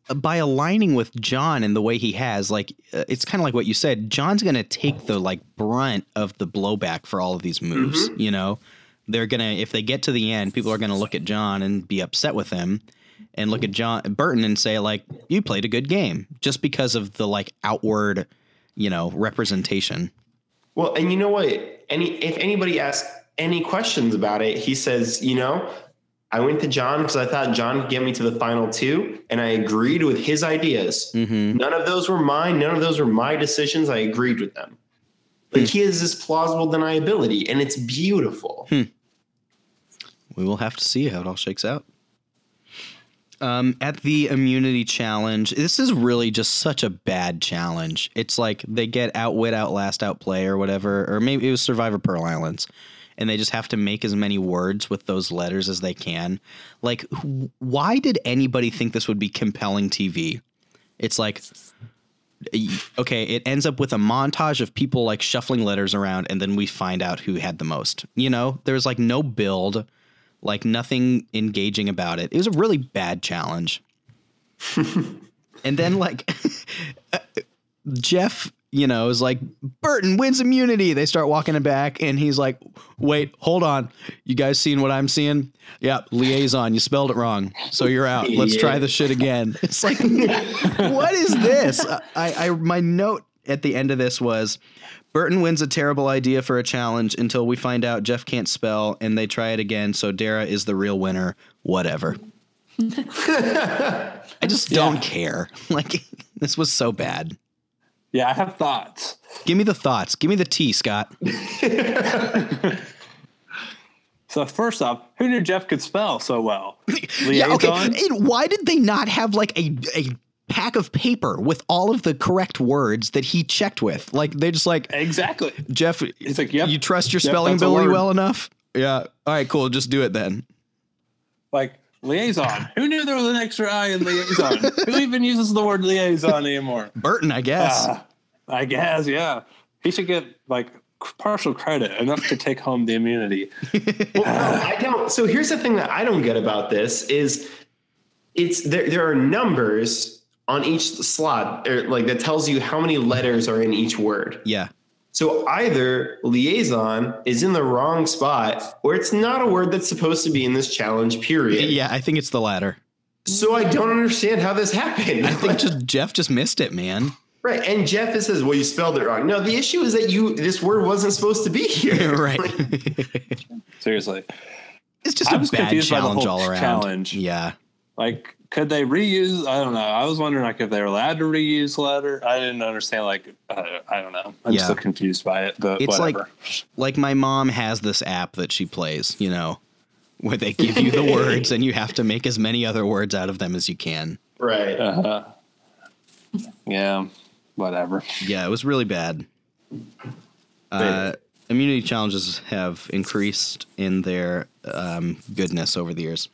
like, by aligning with Jon in the way he has, like uh, it's kind of like what you said. Jon's going to take the like brunt of the blowback for all of these moves. You know, they're gonna if they get to the end, people are going to look at Jon and be upset with him, and look at Jon Burton and say like, "You played a good game," just because of the like outward, you know, representation. well, and you know what? Any if anybody asks any questions about it, he says, you know, I went to Jon because I thought Jon could get me to the final two, and I agreed with his ideas. Mm-hmm. None of those were mine. None of those were my decisions. I agreed with them. Like he has this plausible deniability, and it's beautiful. We will have to see how it all shakes out. Um, at the immunity challenge, this is really just such a bad challenge. It's like they get outwit, outlast, outplay, or whatever, or maybe it was Survivor Pearl Islands, and they just have to make as many words with those letters as they can. Like, wh- why did anybody think this would be compelling TV? It's like, okay, it ends up with a montage of people like shuffling letters around, and then we find out who had the most. You know, there's like no build like nothing engaging about it. It was a really bad challenge. and then like uh, Jeff, you know, is like Burton wins immunity. They start walking it back and he's like, "Wait, hold on. You guys seeing what I'm seeing? Yeah, liaison, you spelled it wrong. So you're out. Let's Yeah. try this shit again." It's like what is this? I I my note at the end of this was Burton wins a terrible idea for a challenge until we find out Jeff can't spell and they try it again. So Darrah is the real winner. Whatever. I just don't care. Like this was so bad. Yeah, I have thoughts. Give me the thoughts. Give me the tea, Scott. So first off, who knew Jeff could spell so well? Yeah, okay. Liaison? And why did they not have like a a pack of paper with all of the correct words that he checked with? Like they're just like Exactly. Jeff. He's like, yep. you trust your Yep, spelling ability well enough? Yeah. All right. Cool. Just do it then. Like liaison. Who knew there was an extra I in liaison? Who even uses the word liaison anymore? Burton, I guess. Ah, I guess, yeah. He should get like partial credit, enough to take home the immunity. Well, no, I don't. So here's the thing that I don't get about this is it's there. There are numbers on each slot, or like that tells you how many letters are in each word. yeah. So either liaison is in the wrong spot, or it's not a word that's supposed to be in this challenge. Period. Yeah. I think it's the latter. So I don't understand how this happened. I think just Jeff just missed it, man. Right. And Jeff it says, "Well, you spelled it wrong." No, the issue is that you this word wasn't supposed to be here. right. Seriously. it's just I a was bad confused by the challenge whole all around. challenge. Yeah. Like, could they reuse? I don't know. I was wondering like if they were allowed to reuse letter. I didn't understand. Like, uh, I don't know. I'm Yeah. still confused by it. But It's like- whatever. Like my mom has this app that she plays, you know, where they give you the words and you have to make as many other words out of them as you can. right. Uh-huh. yeah, whatever. Yeah, it was really bad. Uh, immunity challenges have increased in their um, goodness over the years.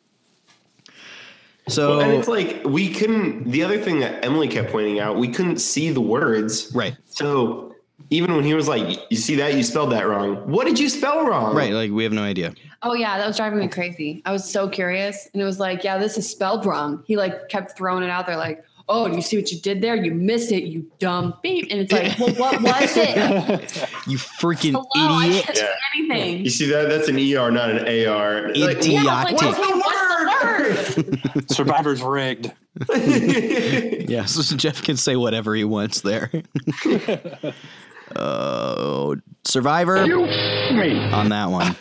So, Well, and it's like we couldn't. The other thing that Emily kept pointing out, we couldn't see the words. right, So even when he was like, "You see that? You spelled that wrong." What did you spell wrong? right, like we have no idea. Oh yeah, that was driving me crazy. I was so curious, and it was like, yeah, this is spelled wrong. He like kept throwing it out there, like, oh, do you see what you did there? You missed it, you dumb beep. And it's like, well, what was it? You freaking Hello, idiot. can't anything. You see that? That's an ER, not an AR. Like, Idiot. Yeah, I was like, Idiotic. what's the word? Survivor's rigged. Yeah, so Jeff can say whatever he wants there. Oh, Survivor You me. on that one.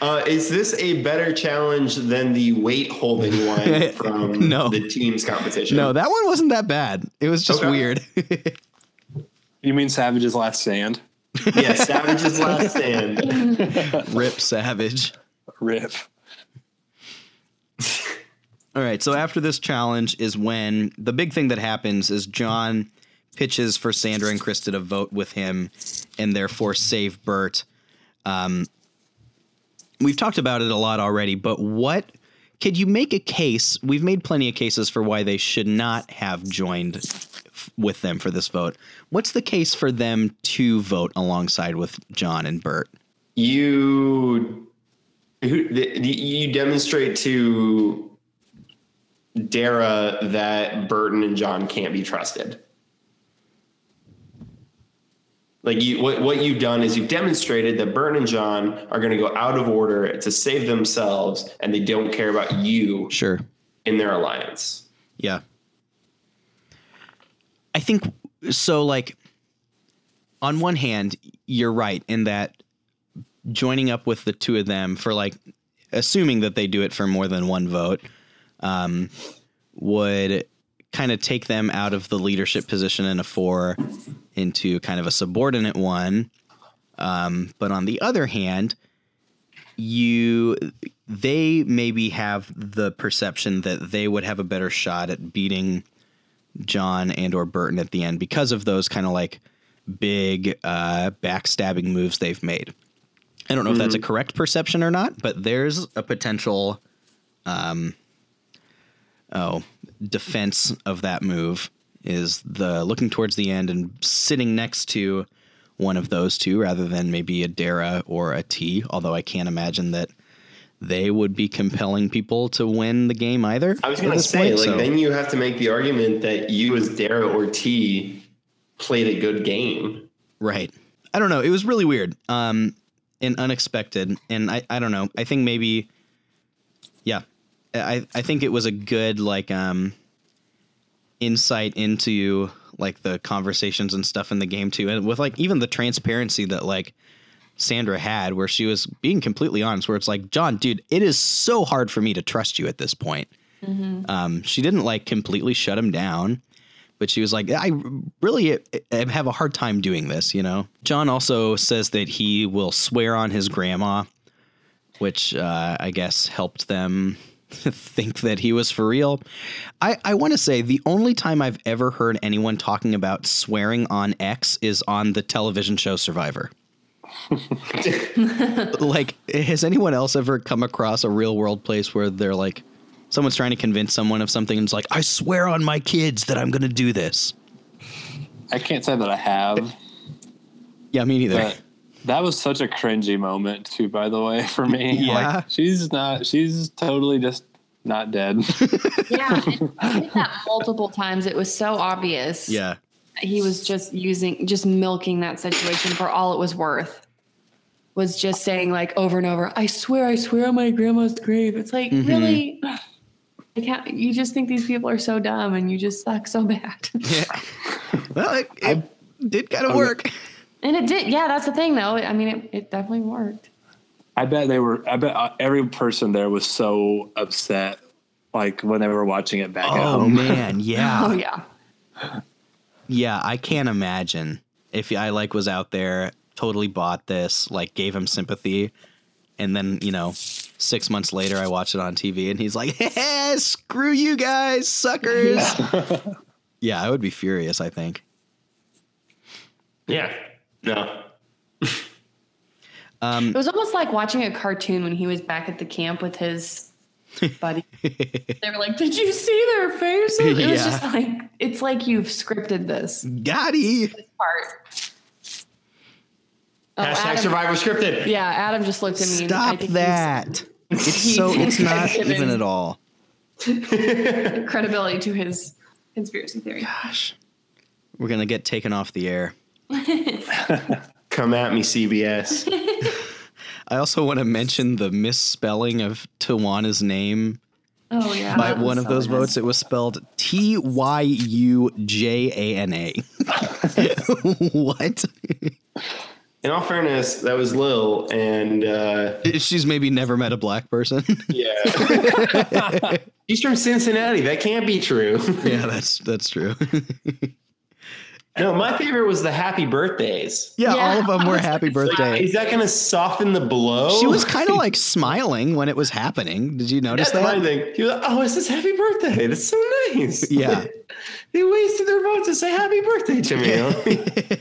Uh, is this a better challenge than the weight holding one from No. the team's competition? No, that one wasn't that bad. It was just Okay. weird. You mean Savage's Last Stand? yeah, Savage's last stand. Rip Savage. Rip. All right, so after this challenge is when the big thing that happens is Jon pitches for Sandra and Christa to vote with him and therefore save Burt. Um, we've talked about it a lot already, but what could you make a case? We've made plenty of cases for why they should not have joined f- with them for this vote. What's the case for them to vote alongside with Jon and Burt? You, you demonstrate to Darrah that Burton and Jon can't be trusted. Like you, what what you've done is you've demonstrated that Burton and John are going to go out of order to save themselves, and they don't care about you Sure. in their alliance. Yeah. I think so like on one hand, you're right in that joining up with the two of them for like assuming that they do it for more than one vote um, would kind of take them out of the leadership position in a four into kind of a subordinate one. Um, but on the other hand, you they maybe have the perception that they would have a better shot at beating Jon and or Burton at the end because of those kind of like big uh, backstabbing moves they've made. I don't know if that's a correct perception or not, but there's a potential um oh defense of that move is the looking towards the end and sitting next to one of those two rather than maybe a Darrah or a T, although I can't imagine that they would be compelling people to win the game either. I was going to say, point, like, so- then you have to make the argument that you, as Darrah or T, played a good game. Right. I don't know. It was really weird um, and unexpected. And I, I don't know. I think maybe, yeah, I, I think it was a good, like, um, insight into, like, the conversations and stuff in the game, too. And with, like, even the transparency that, like, Sandra had, where she was being completely honest, where it's like, Jon, dude, it is so hard for me to trust you at this point. Um, she didn't, like, completely shut him down but she was like, I really uh, have a hard time doing this, you know? Jon also says that he will swear on his grandma, which uh, I guess helped them think that he was for real. I, I want to say the only time I've ever heard anyone talking about swearing on X is on the television show Survivor. like, has anyone else ever come across a real world place where they're like, someone's trying to convince someone of something and it's like, I swear on my kids that I'm going to do this. I can't say that I have, Yeah, me neither. but that was such a cringy moment too. By the way, for me, Yeah. like, she's not. She's totally just not dead. Yeah, and I did that multiple times. It was so obvious. yeah. he was just using, just milking that situation for all it was worth. Was just saying like over and over, I swear, I swear on my grandma's grave. It's like Mm-hmm. really, I can't. You just think these people are so dumb, and you just suck so bad. Yeah. well, it, it did kind of I'm- work. And it did. Yeah, that's the thing, though. I mean, it, it definitely worked. I bet they were. I bet uh, every person there was so upset, like when they were watching it back at Oh, home. man. Yeah. Oh yeah. Yeah. I can't imagine if I like was out there, totally bought this, like gave him sympathy. And then, you know, six months later, I watch it on TV and he's like, hey, screw you guys, suckers. yeah, I would be furious, I think. Yeah. No. Um, It was almost like watching a cartoon when he was back at the camp with his buddy. they were like, "Did you see their faces?" It was just like it's like you've scripted this Gotti. part. Oh, Hashtag Adam- Survivor scripted. Yeah, Adam just looked at me. and I Stop think he's- that. It's so, it's not even at all. credibility to his conspiracy theory. Gosh. We're going to get taken off the air. Come at me, CBS. I also want to mention the misspelling of Tijuana's name Oh yeah. by that was one of those bad. votes. It was spelled T Y U J A N A. What? in all fairness, that was Lil, and uh, She's maybe never met a black person. yeah, he's from Cincinnati. That can't be true. yeah, that's that's true. No, my favorite was the happy birthdays. yeah, Yeah, all of them were oh, happy gonna birthday. Is that going to soften the blow? She was kind of like smiling when it was happening. Did you notice That's my that? thing. He was like, "Oh, it's his happy birthday. That's so nice." Yeah. they wasted their vote to say happy birthday to me.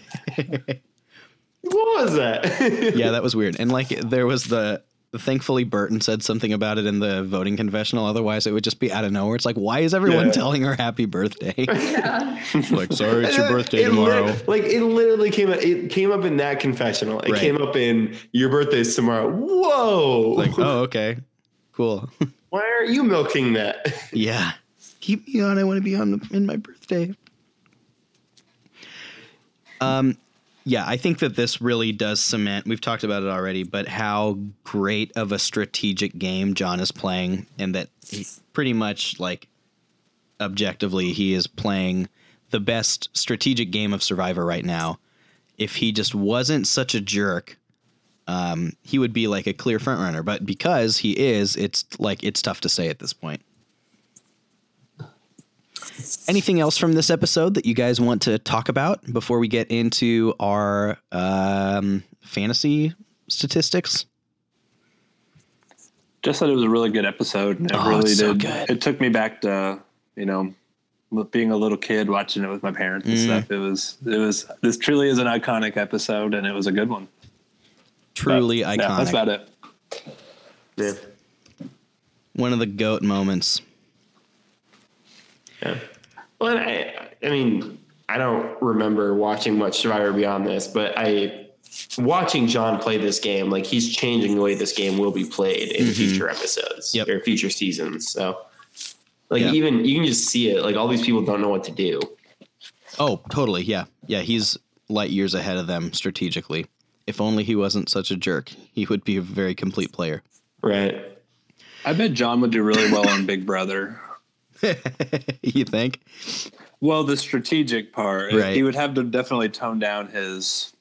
what was that? yeah, that was weird. And like there was the thankfully Burton said something about it in the voting confessional. Otherwise, it would just be out of nowhere. It's like, why is everyone Yeah. telling her happy birthday? Yeah. like, sorry, it's your birthday It tomorrow. lit- like it literally came up. It came up in that confessional. It Right. came up in your birthday's tomorrow. Whoa! like, oh, okay, cool. why aren't you milking that? yeah, keep me on. I want to be on the, in my birthday. Um, yeah, I think that this really does cement. We've talked about it already, but how great of a strategic game Jon is playing, and that he pretty much like objectively he is playing the best strategic game of Survivor right now. If he just wasn't such a jerk, um, he would be like a clear front runner. But because he is, it's like it's tough to say at this point. Anything else from this episode that you guys want to talk about before we get into our um, fantasy statistics? Just that it was a really good episode. and It Oh, really it's so did. good. It took me back to you know being a little kid watching it with my parents and Mm. stuff. It was it was this truly is an iconic episode, and it was a good one. Truly But, iconic. Yeah, that's about it. Yeah. One of the goat moments. Yeah. Well, I, I mean, I don't remember watching much Survivor beyond this, but I watching Jon play this game, like he's changing the way this game will be played in mm-hmm. future episodes Yep. or future seasons. So, like, Yeah. even you can just see it. Like, all these people don't know what to do. Oh, totally. Yeah. Yeah. He's light years ahead of them strategically. If only he wasn't such a jerk, he would be a very complete player. Right. I bet Jon would do really well on Big Brother. you think? Well, the strategic part, Right. he would have to definitely tone down his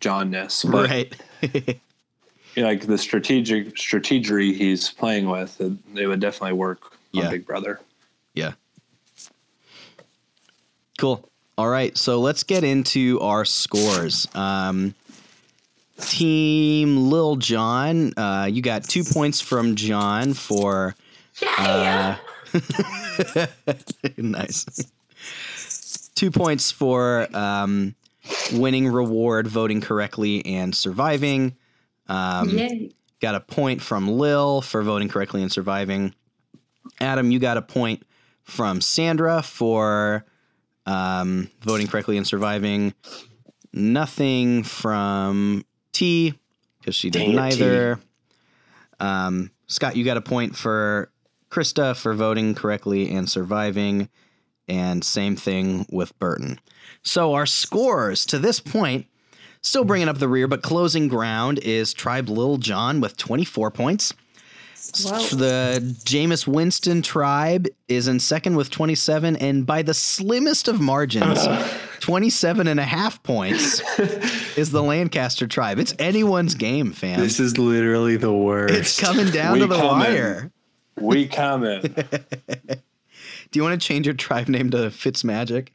Johnness, but right. like the strategic strategery he's playing with, it, it would definitely work Yeah. on Big Brother. Yeah. Cool. All right. So let's get into our scores. Um, team Lil Jon, uh, you got two points from Jon for. Uh, nice. Two points for um, winning reward, voting correctly, and surviving. Um, Yay. got a point from Lil for voting correctly and surviving. Adam, you got a point from Sandra for um, voting correctly and surviving. Nothing from T because she did Dang it, neither. Um, Scott, you got a point for Christa for voting correctly and surviving. And same thing with Burton. So our scores to this point, still bringing up the rear, but closing ground is Tribe Lil Jon with 24 points. Wow. The Jameis Winston tribe is in second with 27, and by the slimmest of margins, 27 and a half points is the Lancaster tribe. It's anyone's game, fam. This is literally the worst. it's coming down We to the coming. wire. We coming. Do you want to change your tribe name to Fitzmagic?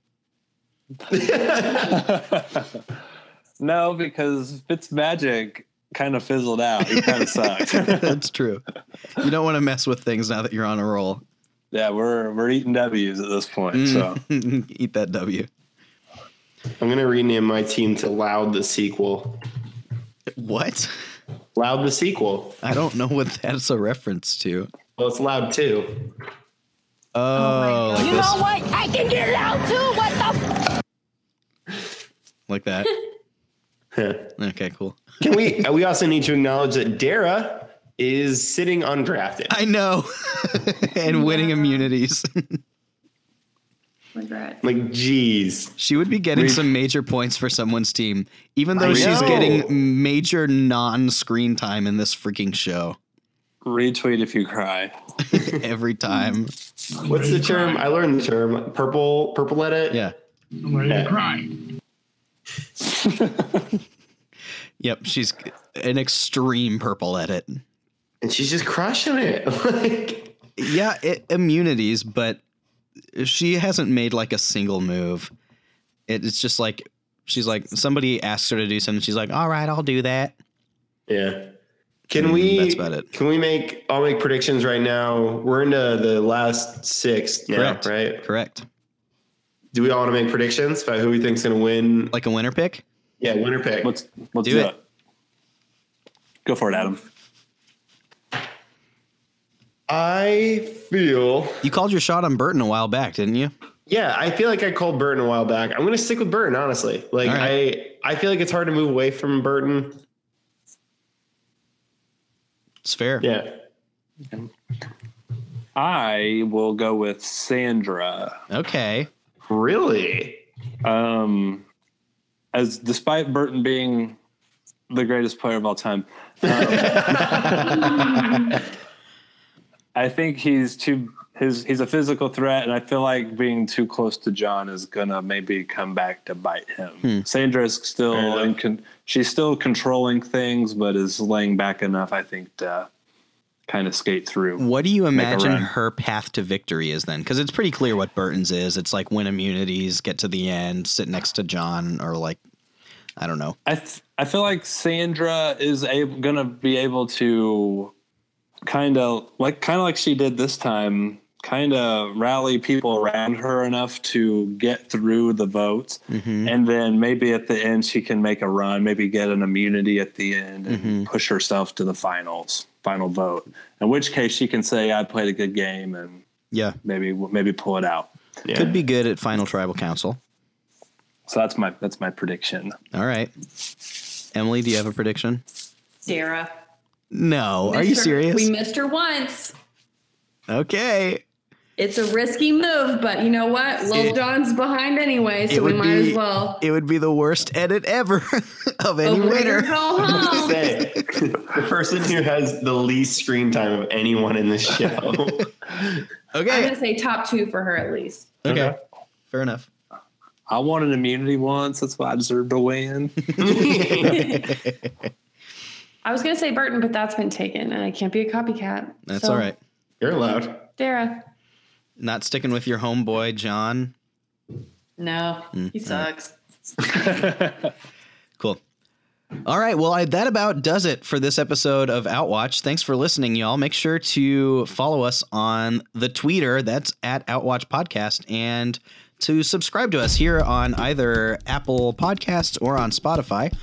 no, because Fitzmagic kind of fizzled out. He kind of sucked. That's true. You don't want to mess with things now that you're on a roll. yeah, we're we're eating W's at this point. So mm. Eat that W. I'm gonna rename my team to Loud the sequel. What? Loud the sequel. I don't know what that's a reference to. Well, it's Loud too. Oh, like You this, know what? I can get loud too. What the? like that. Okay, cool. Can we? Uh, we also need to acknowledge that Darrah is sitting undrafted. I know, and winning immunities. Congrats. Like, geez. she would be getting Read- some major points for someone's team, even though I she's know. getting major non-screen time in this freaking show retweet if you cry. every time. What's the term? I learned the term. Purple, purple edit. Yeah. Yeah. Yep, she's an extreme purple edit. and she's just crushing it. like, Yeah, it, immunities, but she hasn't made like a single move. It, it's just like she's like somebody asks her to do something. She's like, "All right, I'll do that." yeah. Can we? that's about it. Can we make? I'll make predictions right now. We're into the last six now, Correct. right? Correct. Do we all want to make predictions about who we think's going to win? Like a winner pick. Yeah, winner pick. Let's let's Do do, it. it. Go for it, Adam. I feel. You called your shot on Burton a while back, didn't you? Yeah, I feel like I called Burton a while back. I'm going to stick with Burton, honestly. Like All right. I, I feel like it's hard to move away from Burton. It's fair. Yeah. I will go with Sandra. Okay. Really? Um, as despite Burton being the greatest player of all time, um, I think he's too his he's a physical threat, and I feel like being too close to Jon is gonna maybe come back to bite him. Hmm. Sandra is still in con- she's still controlling things, but is laying back enough, I think, to kind of skate through. What do you imagine her path to victory is then? Because it's pretty clear what Burton's is. It's like win immunities, get to the end, sit next to Jon, or like, I don't know. I th- I feel like Sandra is able, gonna be able to kind of like kind of like she did this time, kind of rally people around her enough to get through the votes, mm-hmm. and then maybe at the end she can make a run, maybe get an immunity at the end and mm-hmm. push herself to the finals, final vote. In which case she can say, "I played a good game," and Yeah. maybe maybe pull it out. Yeah. Could be good at final tribal council. So that's my that's my prediction. All right. Emily, do you have a prediction? Darrah. No. Are you Missed her- serious? We missed her once. okay. It's a risky move, but you know what? Lil It- Jon's behind anyway, so we might be- as well. It would be the worst edit ever of any Over winner. Say, the person who has the least screen time of anyone in this show. Okay. I'm gonna say top two for her at least. Okay. Fair enough. I won an immunity once. That's why I deserved to win. I was gonna say Burton, but that's been taken, and I can't be a copycat. That's So, all right. You're allowed. Darrah. Not sticking with your homeboy, Jon. No, Mm, he sucks. Cool. All right. Well, I, that about does it for this episode of Outwatch. Thanks for listening, y'all. Make sure to follow us on the Twitter. That's at Outwatch Podcast. And to subscribe to us here on either Apple Podcasts or on Spotify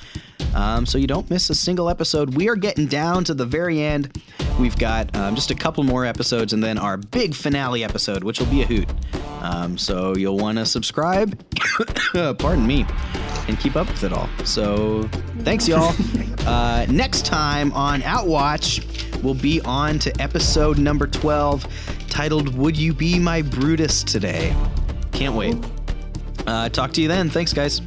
um, so you don't miss a single episode. We are getting down to the very end. We've got um, just a couple more episodes and then our big finale episode, which will be a hoot. Um, so you'll want to subscribe, pardon me, and keep up with it all. So thanks, y'all. uh, next time on Outwatch, we'll be on to episode number 12 titled Would You Be My Brutus Today? Can't wait. Uh, talk to you then. Thanks, guys.